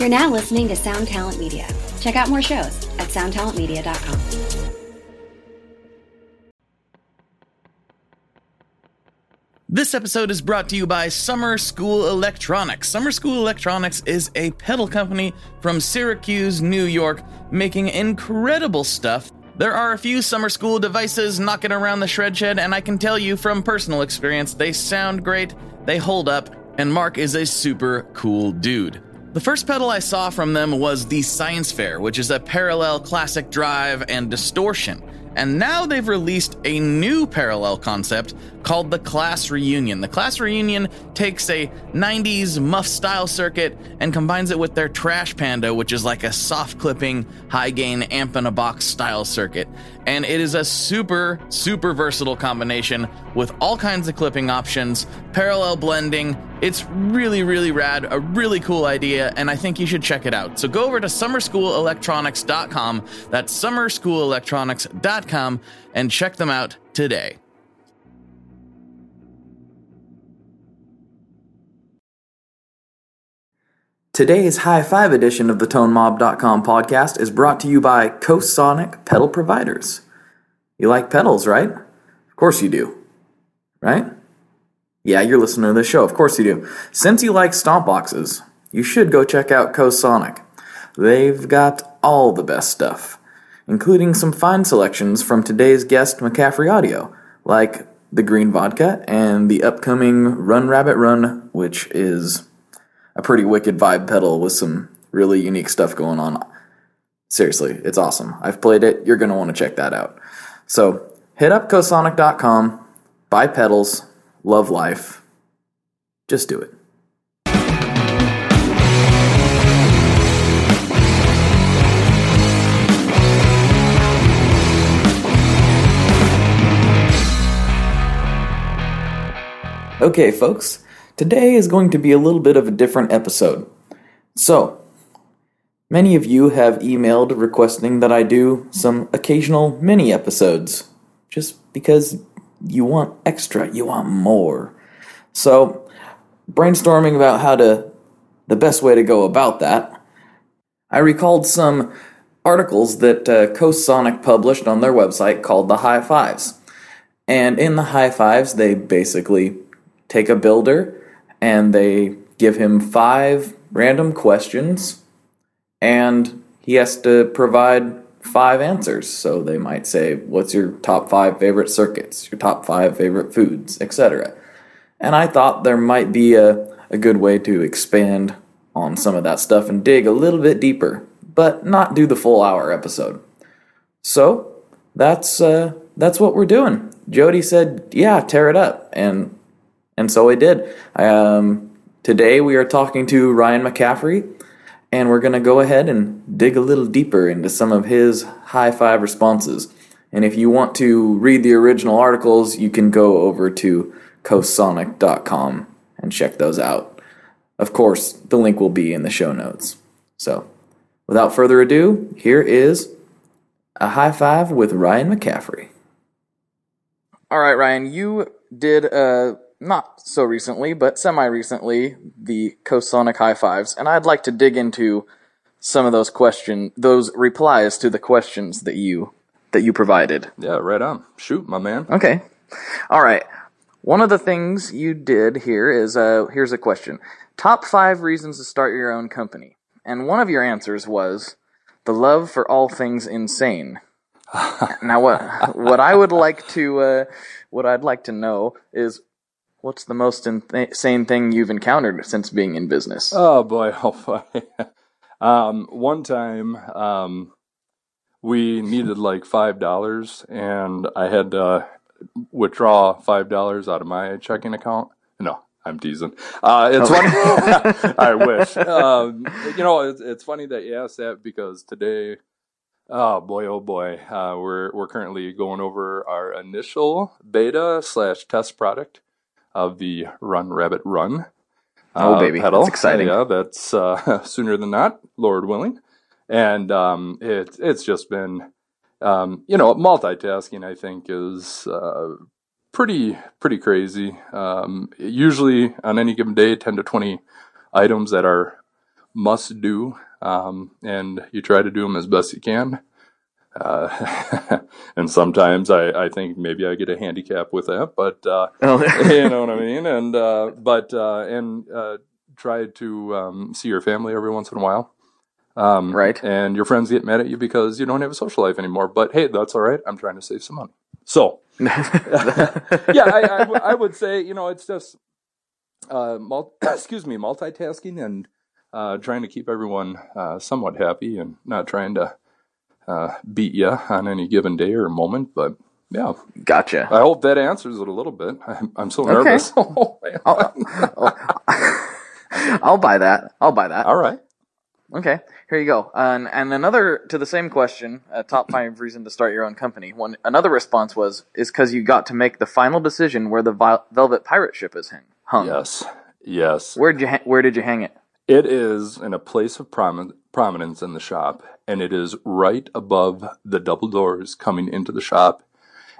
You're now listening to Sound Talent Media. Check out more shows at soundtalentmedia.com. This episode is brought to you by Summer School Electronics. Summer School Electronics is a pedal company from Syracuse, New York, making incredible stuff. There are a few summer school devices knocking around the shred shed, and I can tell you from personal experience, they sound great, they hold up, and Mark is a super cool dude. The first pedal I saw from them was the Science Fair, which is a parallel classic drive and distortion. And now they've released a new parallel concept called the Class Reunion. The Class Reunion takes a 90s muff style circuit and combines it with their Trash Panda, which is like a soft clipping, high gain amp in a box style circuit. And it is a super, super versatile combination with all kinds of clipping options, parallel blending. It's really, really rad, a really cool idea, and I think you should check it out. So go over to summerschoolelectronics.com, that's summerschoolelectronics.com, and check them out today. Today's High Five edition of the ToneMob.com podcast is brought to you by Coast Sonic Pedal Providers. You like pedals, right? Of course you do. Right? Yeah, you're listening to this show. Of course you do. Since you like stomp boxes, you should go check out CoSonic. They've got all the best stuff, including some fine selections from today's guest McCaffrey Audio, like the Green Vodka and the upcoming Run Rabbit Run, which is a pretty wicked vibe pedal with some really unique stuff going on. Seriously, it's awesome. I've played it. You're going to want to check that out. So hit up cosonic.com, buy pedals, love life. Just do it. Okay, folks, today is going to be a little bit of a different episode. So, many of you have emailed requesting that I do some occasional mini episodes, just because you want extra, you want more. So, brainstorming about how to, the best way to go about that, I recalled some articles that uh, Coast Sonic published on their website called the High Fives. And in the High Fives, they basically take a builder and they give him five random questions and he has to provide five answers. So they might say, What's your top five favorite circuits, your top five favorite foods, etc. And I thought there might be a, a good way to expand on some of that stuff and dig a little bit deeper, but not do the full hour episode. So that's uh, that's what we're doing. Jody said, "Yeah, tear it up," and and so I did. Um, today we are talking to Ryan McCaffrey, and we're going to go ahead and dig a little deeper into some of his high five responses. And if you want to read the original articles, you can go over to coastsonic.com and check those out. Of course, the link will be in the show notes. So, without further ado, here is a high five with Ryan McCaffrey. All right, Ryan, you did a not so recently, but semi recently, the Coast Sonic High Fives, and I'd like to dig into some of those question, those replies to the questions that you that you provided. Yeah, right on. Shoot, my man. Okay, all right. One of the things you did here is uh, here's a question: top five reasons to start your own company, and one of your answers was the love for all things insane. now, what what I would like to uh, what I'd like to know is What's the most insane thing you've encountered since being in business? Oh boy, oh boy. um, one time, um, we needed like five dollars, and I had to withdraw five dollars out of my checking account. No, I'm teasing. Uh, it's funny. I wish. Um, you know, it's, it's funny that you asked that because today, oh boy, oh boy, uh, we're we're currently going over our initial beta slash test product of the Run Rabbit Run. Oh, uh, baby, pedal. that's exciting! Yeah, that's uh, sooner than not, Lord willing. And um, it, it's just been, um, you know, multitasking. I think is uh, pretty pretty crazy. Um, usually on any given day, ten to twenty items that are must do, um, and you try to do them as best you can. Uh, and sometimes I, I think maybe I get a handicap with that, but uh, Oh. you know what I mean. And uh, but uh, and uh, try to um, see your family every once in a while. Um, Right. And your friends get mad at you because you don't have a social life anymore. But hey, that's all right. I'm trying to save some money. So yeah, I, I, w- I would say you know it's just uh, mul- excuse me, multitasking and uh, trying to keep everyone uh, somewhat happy and not trying to uh, beat you on any given day or moment. But yeah, Gotcha. I hope that answers it a little bit. I'm, I'm so Okay. nervous. Oh. I'll buy that. I'll buy that. All right. Okay, here you go. And and another to the same question, uh, top five reason to start your own company. One another response was is because you got to make the final decision where the vi- Velvet Pirate ship is hung. Yes. Yes. Where did you ha- where did you hang it? It is in a place of promin- prominence in the shop, and it is right above the double doors coming into the shop.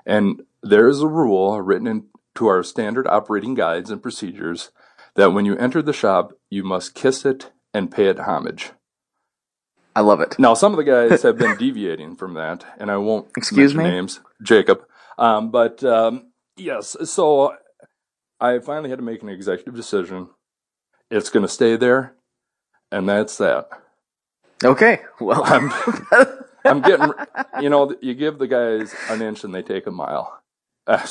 And there is a rule written into our standard operating guides and procedures that when you enter the shop, you must kiss it and pay it homage. I love it. Now, some of the guys have been deviating from that, and I won't Excuse me? names, Jacob. Um, but um, yes, so I finally had to make an executive decision. It's going to stay there, and that's that. Okay, well, I'm, I'm getting, you know, you give the guys an inch and they take a mile. I,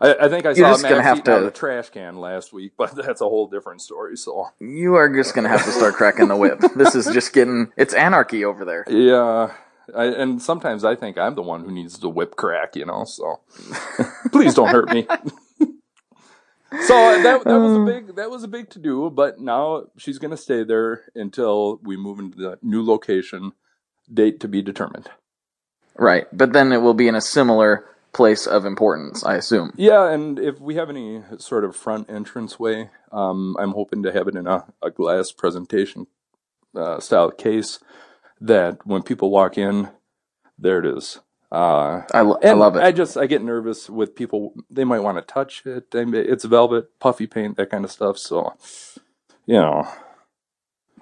I think I You're saw gonna have eating out of to- a trash can last week, but that's a whole different story. So you are just gonna have to start cracking the whip. This is just getting it's anarchy over there. Yeah, I, and sometimes I think I'm the one who needs the whip crack, you know. So please don't hurt me. So that that was a big that was a big to do, but now she's going to stay there until we move into the new location. Date to be determined. Right, but then it will be in a similar place of importance, I assume. Yeah, and if we have any sort of front entrance way, um, I'm hoping to have it in a, a glass presentation uh, style case that when people walk in, there it is. Uh, I, lo- I love it. I just I get nervous with people. They might want to touch it. It's velvet, puffy paint, that kind of stuff. So, you know,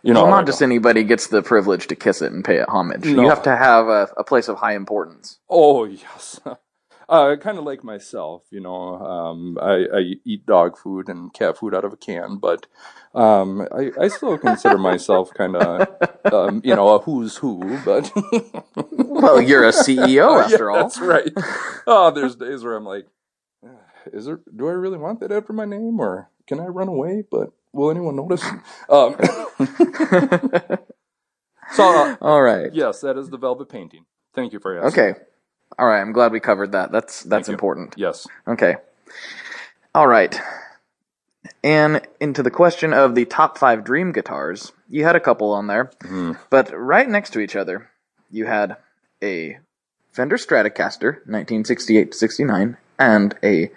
you know, well, not just anybody gets the privilege to kiss it and pay it homage. No. You have to have a, a place of high importance. Oh yes, uh, kind of like myself. You know, um, I, I eat dog food and cat food out of a can, but um, I, I still consider myself kind of, um, you know, a who's who. But Well, you're a CEO after Yeah, all. That's right. Oh, there's days where I'm like, "Uh, is there? Do I really want that after my name, or can I run away? But will anyone notice? Um, so uh, All right. yes, that is the velvet painting. Thank you for asking. Okay. All right. I'm glad we covered that. That's that's important. Yes. Okay. All right. And into the question of the top five dream guitars, you had a couple on there, Mhm. but right next to each other, you had a Fender Stratocaster, 1968-69 and a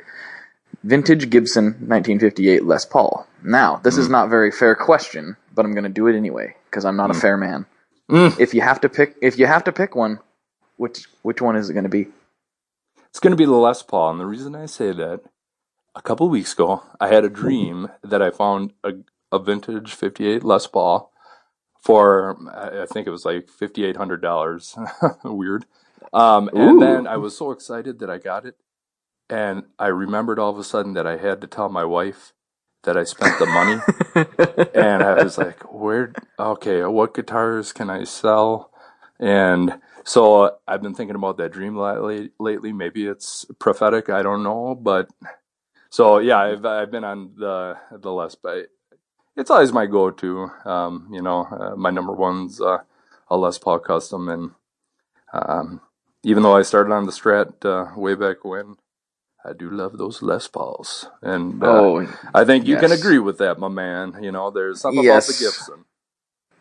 vintage Gibson 1958 Les Paul. Now, this is not a very fair question, but I'm going to do it anyway because I'm not a fair man. Mm. If you have to pick, if you have to pick one, which which one is it going to be? It's going to be the Les Paul, and the reason I say that, a couple of weeks ago, I had a dream that I found a, a vintage '58 Les Paul for I I think it was like fifty eight hundred dollars. Weird. Um, and then I was so excited that I got it, and I remembered all of a sudden that I had to tell my wife that I spent the money, and I was like, "Where? Okay, what guitars can I sell?" And so I've been thinking about that dream lately. Lately, maybe it's prophetic. I don't know, but so yeah, I've I've been on the the Les, but it's always my go-to. Um, you know, uh, my number one's uh, a Les Paul custom, and um, even though I started on the Strat uh, way back when, I do love those Les Pauls, and uh, oh, I think you can agree with that, my man. You know, there's something Yes. about the Gibson.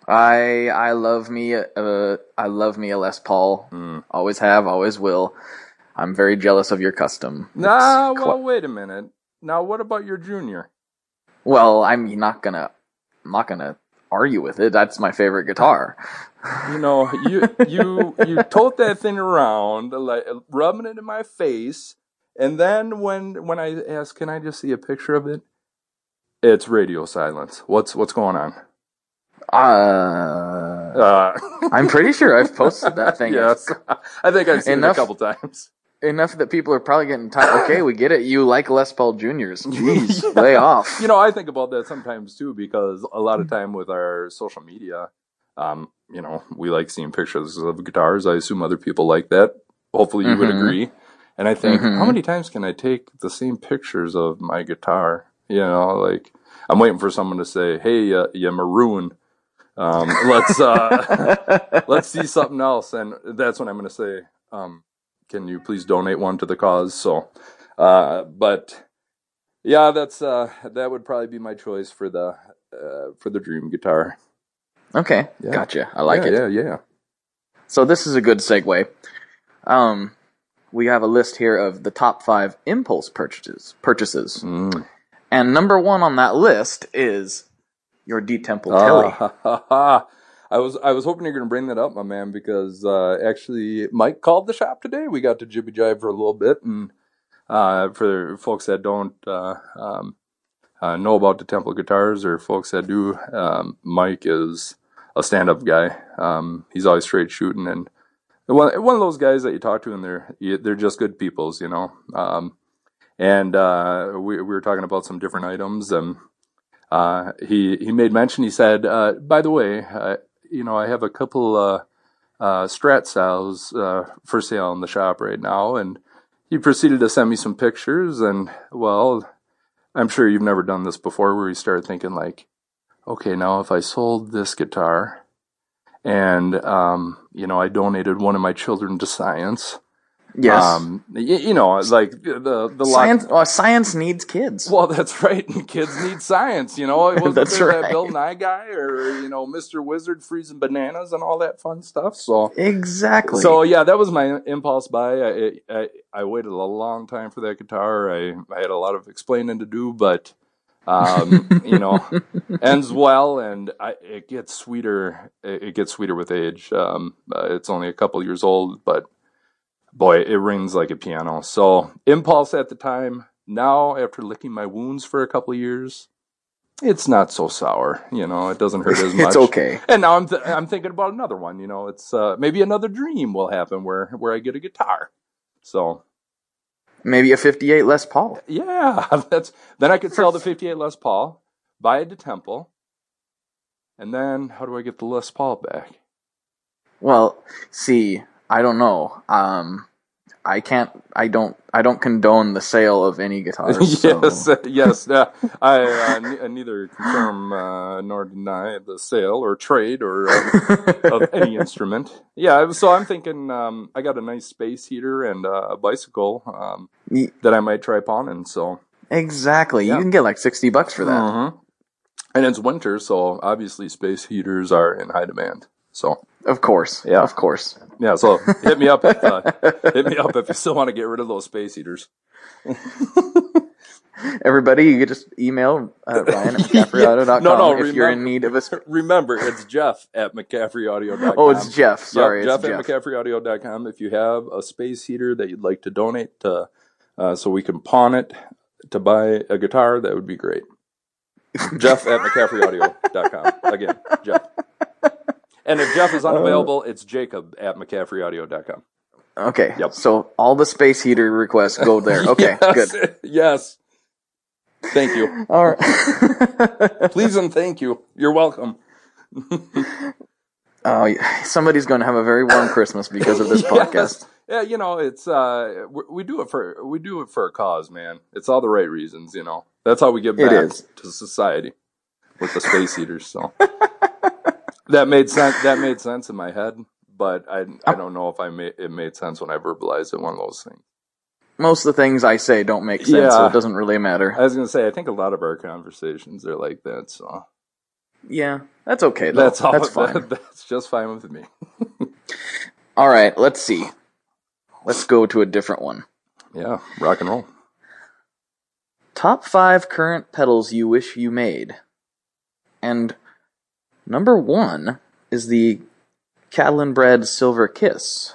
I I love me uh, I love me a Les Paul. Mm. Always have, always will. I'm very jealous of your custom. Nah, It's well, wait a minute. Now, what about your junior? well, I'm not gonna I'm not gonna argue with it. That's my favorite guitar. You know, you you you tote that thing around, like rubbing it in my face, and then when when I ask, can I just see a picture of it? It's radio silence. What's what's going on? Uh, Uh, I'm pretty sure I've posted that thing. yes, I think I've seen Enough- it a couple times. Enough that people are probably getting tired. Okay, we get it. You like Les Paul Juniors. Jeez, lay off. You know, I think about that sometimes too because a lot of time with our social media, um, you know, we like seeing pictures of guitars. I assume other people like that. Hopefully, you would Mhm. agree. And I think, Mhm. how many times can I take the same pictures of my guitar? You know, like I'm waiting for someone to say, "Hey, uh, you maroon." Um, let's uh, let's see something else, and that's when I'm going to say, um, "Can you please donate one to the cause?" So, uh, but yeah, that's uh, that would probably be my choice for the uh, for the dream guitar. okay, Yeah. gotcha. I like yeah, it. Yeah, yeah. So this is a good segue. Um, we have a list here of the top five impulse purchases. Purchases, Mm. and number one on that list is your D Temple. Ah, I was I was hoping you're going to bring that up, my man, because uh, actually Mike called the shop today. We got to jibby jive for a little bit, and uh, for folks that don't uh, um, uh, know about the Temple guitars, or folks that do, um, Mike is a stand-up guy. Um, he's always straight shooting, and one one of those guys that you talk to, and they're they're just good peoples, you know. Um, and uh, we, we were talking about some different items, and uh, he he made mention. He said, uh, "By the way, uh, you know, I have a couple uh, uh, Strat styles uh, for sale in the shop right now." And he proceeded to send me some pictures. And well, I'm sure you've never done this before, where you start thinking like, "Okay, now if I sold this guitar." And um, you know, I donated one of my children to science. Yes, Um, y- you, know, like the the, the lot- science. Science needs kids. well, that's right. Kids need science, you know. It wasn't That's there right. that Bill Nye guy or you know Mr. Wizard freezing bananas and all that fun stuff. So, exactly. so yeah, that was my impulse buy. I, I I waited a long time for that guitar. I I had a lot of explaining to do, but um, you know, ends well, and I, it gets sweeter. It, it gets sweeter with age. Um, uh, it's only a couple years old, but boy, it rings like a piano. So impulse at the time. Now, after licking my wounds for a couple of years, it's not so sour. You know, it doesn't hurt as much. it's okay. And now I'm th- I'm thinking about another one. You know, it's uh, maybe another dream will happen where where I get a guitar. So Maybe a '58 Les Paul. yeah, that's then I could sell the 58 Les Paul, buy it to Temple, and then how do I get the Les Paul back? Well, see, I don't know. Um, I can't. I don't. I don't condone the sale of any guitars. so- yes, uh, yes. Uh, I uh, uh, neither confirm uh, nor deny the sale or trade or of any instrument. Yeah, so I'm thinking um, I got a nice space heater and uh, a bicycle um, Ye- that I might try pawning. So exactly. Yeah. You can get like sixty bucks for that. Mhm. and it's winter, so obviously space heaters are in high demand. So Of course. Yeah. Of course. yeah, so hit me up if uh, hit me up if you still want to get rid of those space heaters. Everybody, you could just email uh, Ryan at McCaffreyAudio.com No, no, if you're in need of a. Remember, it's Jeff at McCaffreyAudio.com. oh, it's Jeff. Sorry, Yep, it's Jeff, Jeff. at McCaffreyAudio.com. If you have a space heater that you'd like to donate to, uh, so we can pawn it to buy a guitar, that would be great. Jeff at McCaffreyAudio.com. Again, Jeff. And if Jeff is unavailable, it's Jacob at McCaffreyAudio.com. Okay. Yep. So all the space heater requests go there. Okay. yes, Good. Yes. Thank you. All right. Please and thank you. You're welcome. Oh, yeah. somebody's going to have a very warm Christmas because of this Yes. podcast. Yeah, you know, it's uh, we, we do it for we do it for a cause, man. It's all the right reasons, you know. That's how we give back to society with the space heaters. So that made sense. That made sense in my head, but I I oh. don't know if I made it made sense when I verbalized it. One of those things. Most of the things I say don't make sense, so Yeah. it doesn't really matter. I was gonna say I think a lot of our conversations are like that. So Yeah, that's okay. Though. that's all. That's fine. that's just fine with me. All right, let's see. Let's go to a different one. Yeah, rock and roll. Top five current pedals you wish you made. And number one is the Catalinbread Silver Kiss.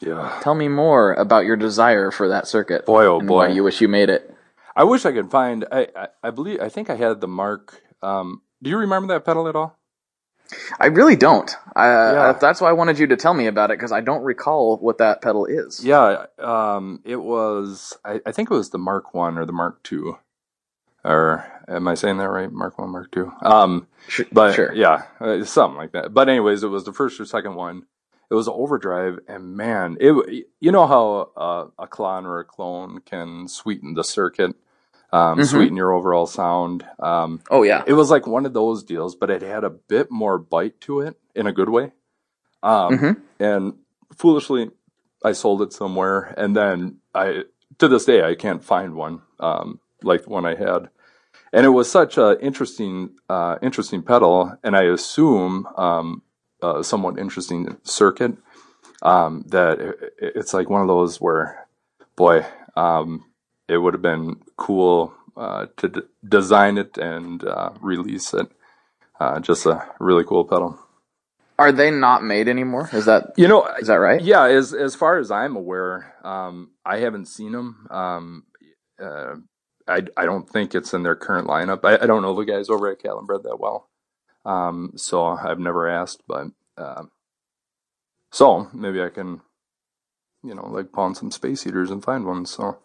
Yeah. Tell me more about your desire for that circuit. Boy, oh and boy. why you wish you made it. I wish I could find. I, I I believe I think I had the mark. Um, do you remember that pedal at all? I really don't. I, Yeah. That's why I wanted you to tell me about it because I don't recall what that pedal is. Yeah, um, it was. I, I think it was the Mark One or the Mark Two, or am I saying that right? Mark One, Mark Two. Um, Sh- but sure. yeah, uh, something like that. But anyways, it was the first or second one. It was overdrive, and man, it. You know how uh, a clone or a clone can sweeten the circuit, um, Mhm. sweeten your overall sound. Um, Oh yeah. it was like one of those deals, but it had a bit more bite to it in a good way. Um, Mhm. And foolishly, I sold it somewhere, and then I, to this day, I can't find one um, like the one I had. And it was such a interesting, uh, interesting pedal, and I assume um, a somewhat interesting circuit. Um, that it, it's like one of those where, boy, um, it would have been cool uh, to d- design it and uh, release it. Uh, just a really cool pedal. Are they not made anymore? Is that You know, is that right? yeah, as as far as I'm aware, um, I haven't seen them. Um, uh, I I don't think it's in their current lineup. I, I don't know the guys over at Catalinbread that well, um, so I've never asked. But um so maybe I can, you know, like pawn some space heaters and find one. So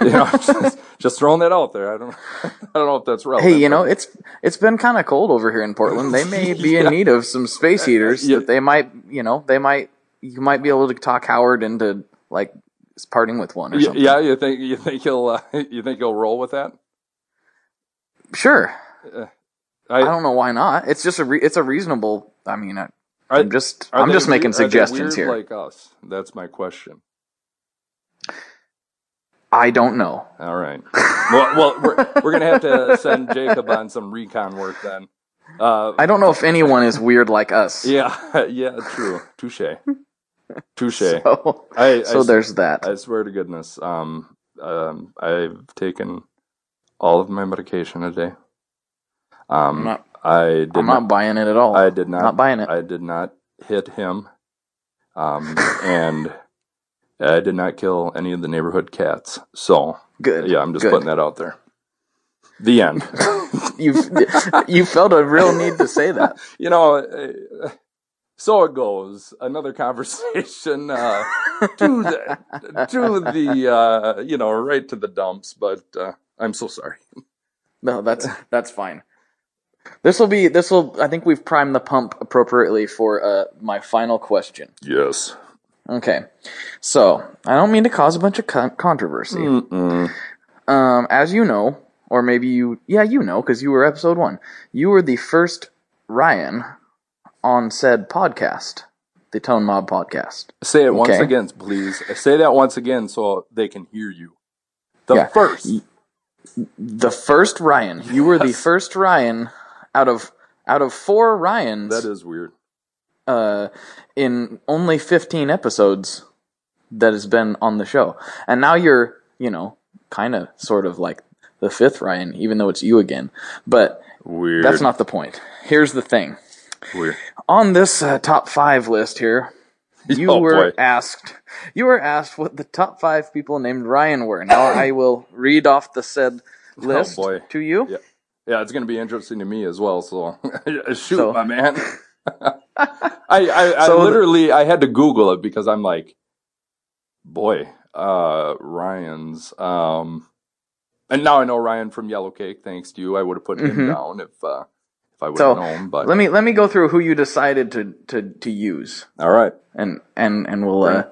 you know, just, just throwing that out there. I don't I don't know if that's relevant. Hey, you know it's it's been kind of cold over here in Portland. They may be Yeah. in need of some space heaters. Yeah. That they might, you know, they might. You might be able to talk Howard into like parting with one or Y- something. yeah. You think you think he'll uh, you think he'll roll with that? Sure. I, I, don't know why not. It's just a re- it's a reasonable. I mean, I, I'm just I'm just making weird- suggestions weird here. Like us, that's my question. I don't know. All right. well, well, we're we're gonna have to send Jacob on some recon work then. Uh, I don't know if anyone is weird like us. yeah, yeah, true. Touche. Touche. So, I, so I, there's that. I swear to goodness, um, um, I've taken all of my medication a day. Um, I'm not. I did I'm not buying it at all. I did not. Not buying it. I did not hit him, um, and I did not kill any of the neighborhood cats. So Good. yeah, I'm just Good. putting that out there. The end. you you felt a real need to say that. you know, so it goes. Another conversation uh, to the to the uh, you know right to the dumps. But uh, I'm so sorry. No, that's that's fine. This will be this will. I think we've primed the pump appropriately for uh, my final question. Yes. Okay, so I don't mean to cause a bunch of con- controversy. Mm-mm. Um, as you know, or maybe you, yeah, you know, because you were episode one. You were the first Ryan on said podcast, the Tone Mob podcast. Say it once again, please. Say that once again so they can hear you. The Yeah. first. The first Ryan. You were the first Ryan out of out of four Ryans. That is weird. uh, in only 15 episodes that has been on the show. And now you're, you know, kind of sort of like the fifth Ryan, even though it's you again. But Weird. that's not the point. Here's the thing. Weird. On this uh, top five list here, you Oh, were boy. asked you were asked what the top five people named Ryan were. Now I will read off the said list Oh, to you. Yeah. Yeah, it's going to be interesting to me as well. So shoot, So- my man. I, I, I So the- literally I had to Google it because I'm like, boy, uh, Ryan's. Um, and now I know Ryan from Yellow Cake. Thanks to you, I would have put him Mhm. down if uh, if I would So, have known. But Let me let me go through who you decided to to to use. all right, and and and we'll uh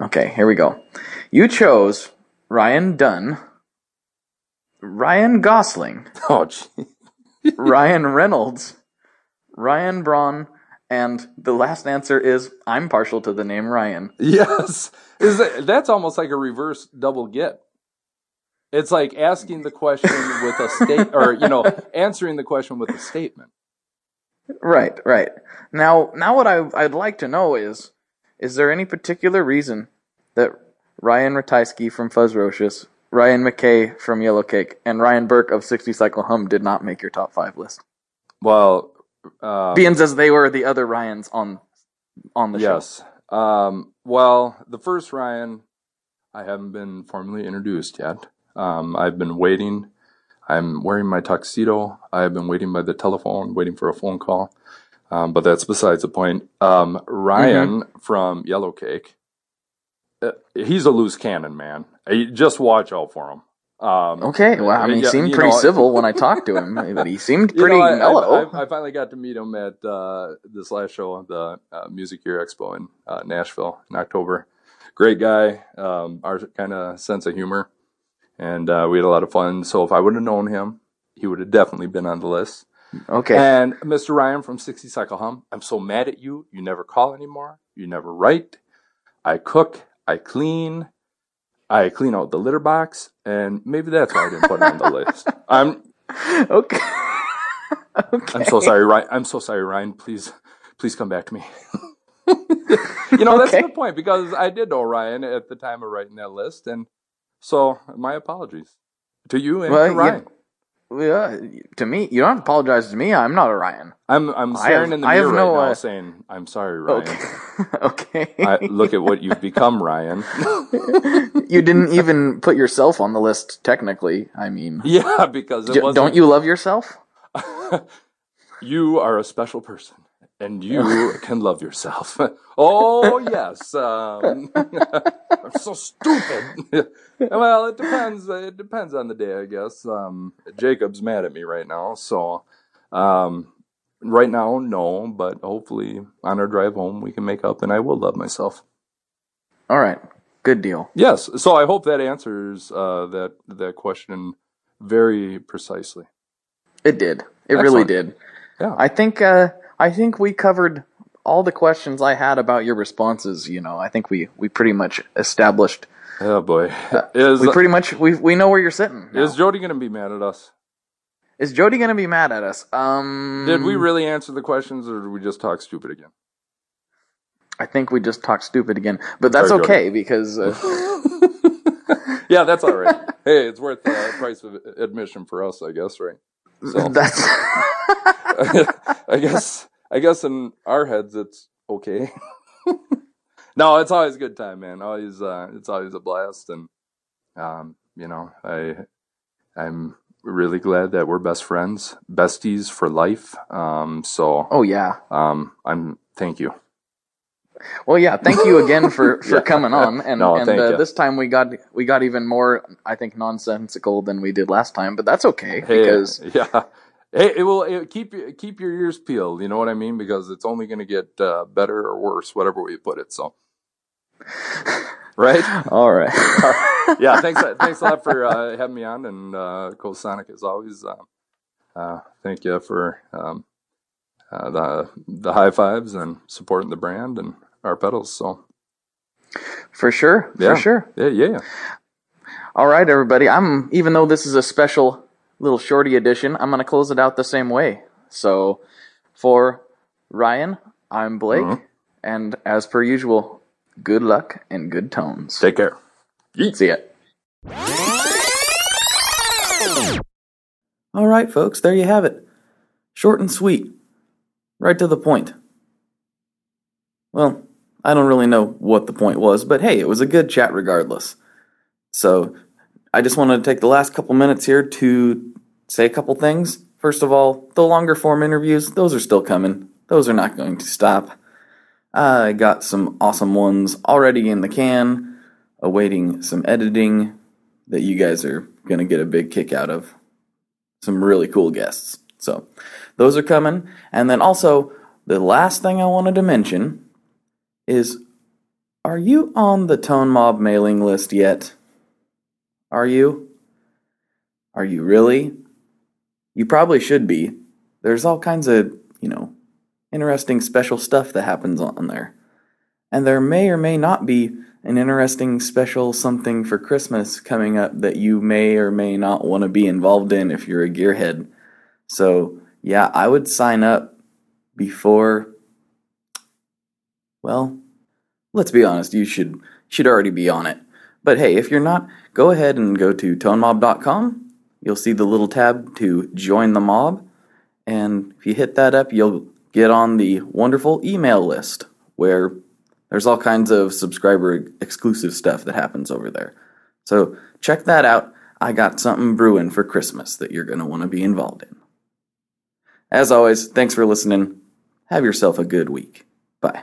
okay here we go you chose ryan dunn ryan gosling oh gee. ryan reynolds ryan braun and the last answer is i'm partial to the name ryan yes, is that, that's almost like a reverse double get. It's like asking the question with a state, or you know, answering the question with a statement. right right now now what I, i'd like to know is is there any particular reason that ryan ratajski from fuzzrocious ryan mckay from Yellowcake, and ryan burke of 60 cycle hum did not make your top five list Well, um, being as they were the other Ryans on on the show. yes. Um, well, the first Ryan, I haven't been formally introduced yet. Um, I've been waiting. I'm wearing my tuxedo. I've been waiting by the telephone, waiting for a phone call. Um, but that's besides the point. Um, Ryan from Yellow Cake, uh, he's a loose cannon, man. Uh, Just watch out for him. Um, Okay, well, I mean, he seemed pretty know, civil when I talked to him, but he seemed you pretty know, I, I- mellow. I, I finally got to meet him at uh, this last show, the uh, Music Year Expo in uh, Nashville in October. Great guy, um, our kind of sense of humor, and uh, we had a lot of fun. So if I would have known him, he would have definitely been on the list. okay, And Mr. Ryan from 60 Cycle Hum, I'm so mad at you. You never call anymore. You never write. I cook. I clean. I clean out the litter box, and maybe that's why I didn't put it on the list. I'm okay, okay. I'm so sorry, Ryan. I'm so sorry, Ryan. Please, please come back to me. you know, that's Okay. a good point because I did know Ryan at the time of writing that list, and so my apologies to you and Well, to Ryan. Yeah, to me, you don't have to apologize to me. I'm not a Ryan. I'm I'm staring have- in the I have mirror no, right now, uh, saying, "I'm sorry, Ryan. Okay, okay. I, look at what you've become, Ryan." you didn't even put yourself on the list, technically. I mean, yeah, because it j- wasn't, don't you love yourself? you are a special person and you can love yourself. oh, yes. Um, I'm so stupid. well, it depends. It depends on the day, I guess. Um, Jacob's mad at me right now. So, um, right now, no, but hopefully on our drive home, we can make up and I will love myself. All right, good deal. Yes. So I hope that answers uh, that, that question very precisely. It did. It really did. Yeah. I think. Uh, I think we covered all the questions I had about your responses. You know, I think we we pretty much established. oh, boy. Is, We pretty much we we know where you're sitting. now. is Jody going to be mad at us? Is Jody gonna be mad at us? Um, Did we really answer the questions, or did we just talk stupid again? I think we just talked stupid again, but that's Sorry, Jody. okay because uh, Yeah, that's all right. hey, it's worth the price of admission for us, I guess, right? So that's I guess, I guess in our heads, it's okay. no, it's always a good time, man. Always, uh, it's always a blast, and um, you know, I, I'm really glad that we're best friends, besties for life. Um, so, oh yeah. um, I'm thank you. Well, yeah. Thank you again for for Yeah. coming on, and No, and uh, this time we got we got even more, I think, nonsensical than we did last time. But that's okay Hey, because yeah. Hey, it will it, keep keep your ears peeled. You know what I mean? Because it's only going to get uh, better or worse, whatever we put it. So, right? all right. yeah. Thanks. Thanks a lot for uh, having me on, and uh, Cool Sonic as always. Uh, uh, thank you for um, uh, the the high fives and supporting the brand and our pedals. So, for sure. yeah, For sure. Yeah, yeah. All right, everybody. I'm even though this is a special little shorty edition, I'm gonna close it out the same way. So, for Ryan, I'm Blake, Mhm. and as per usual, good luck and good tones. Take care. See ya. All right, folks, there you have it. Short and sweet. Right to the point. Well, I don't really know what the point was, but hey, it was a good chat regardless. So, I just wanted to take the last couple minutes here to say a couple things. First of all, the longer form interviews, those are still coming. Those are not going to stop. I got some awesome ones already in the can, awaiting some editing that you guys are going to get a big kick out of some really cool guests. So those are coming. And then also, the last thing I wanted to mention is are you on the Tone Mob mailing list yet? Are you? Are you really? You probably should be. There's all kinds of, you know, interesting special stuff that happens on there. And there may or may not be an interesting special something for Christmas coming up that you may or may not want to be involved in if you're a gearhead. So, yeah, I would sign up before well, let's be honest, you should should already be on it. But hey, if you're not, go ahead and go to tonemob.com. You'll see the little tab to join the mob, and if you hit that up, you'll get on the wonderful email list where there's all kinds of subscriber exclusive stuff that happens over there. So check that out. I got something brewing for Christmas that you're going to want to be involved in. As always, thanks for listening. Have yourself a good week. Bye.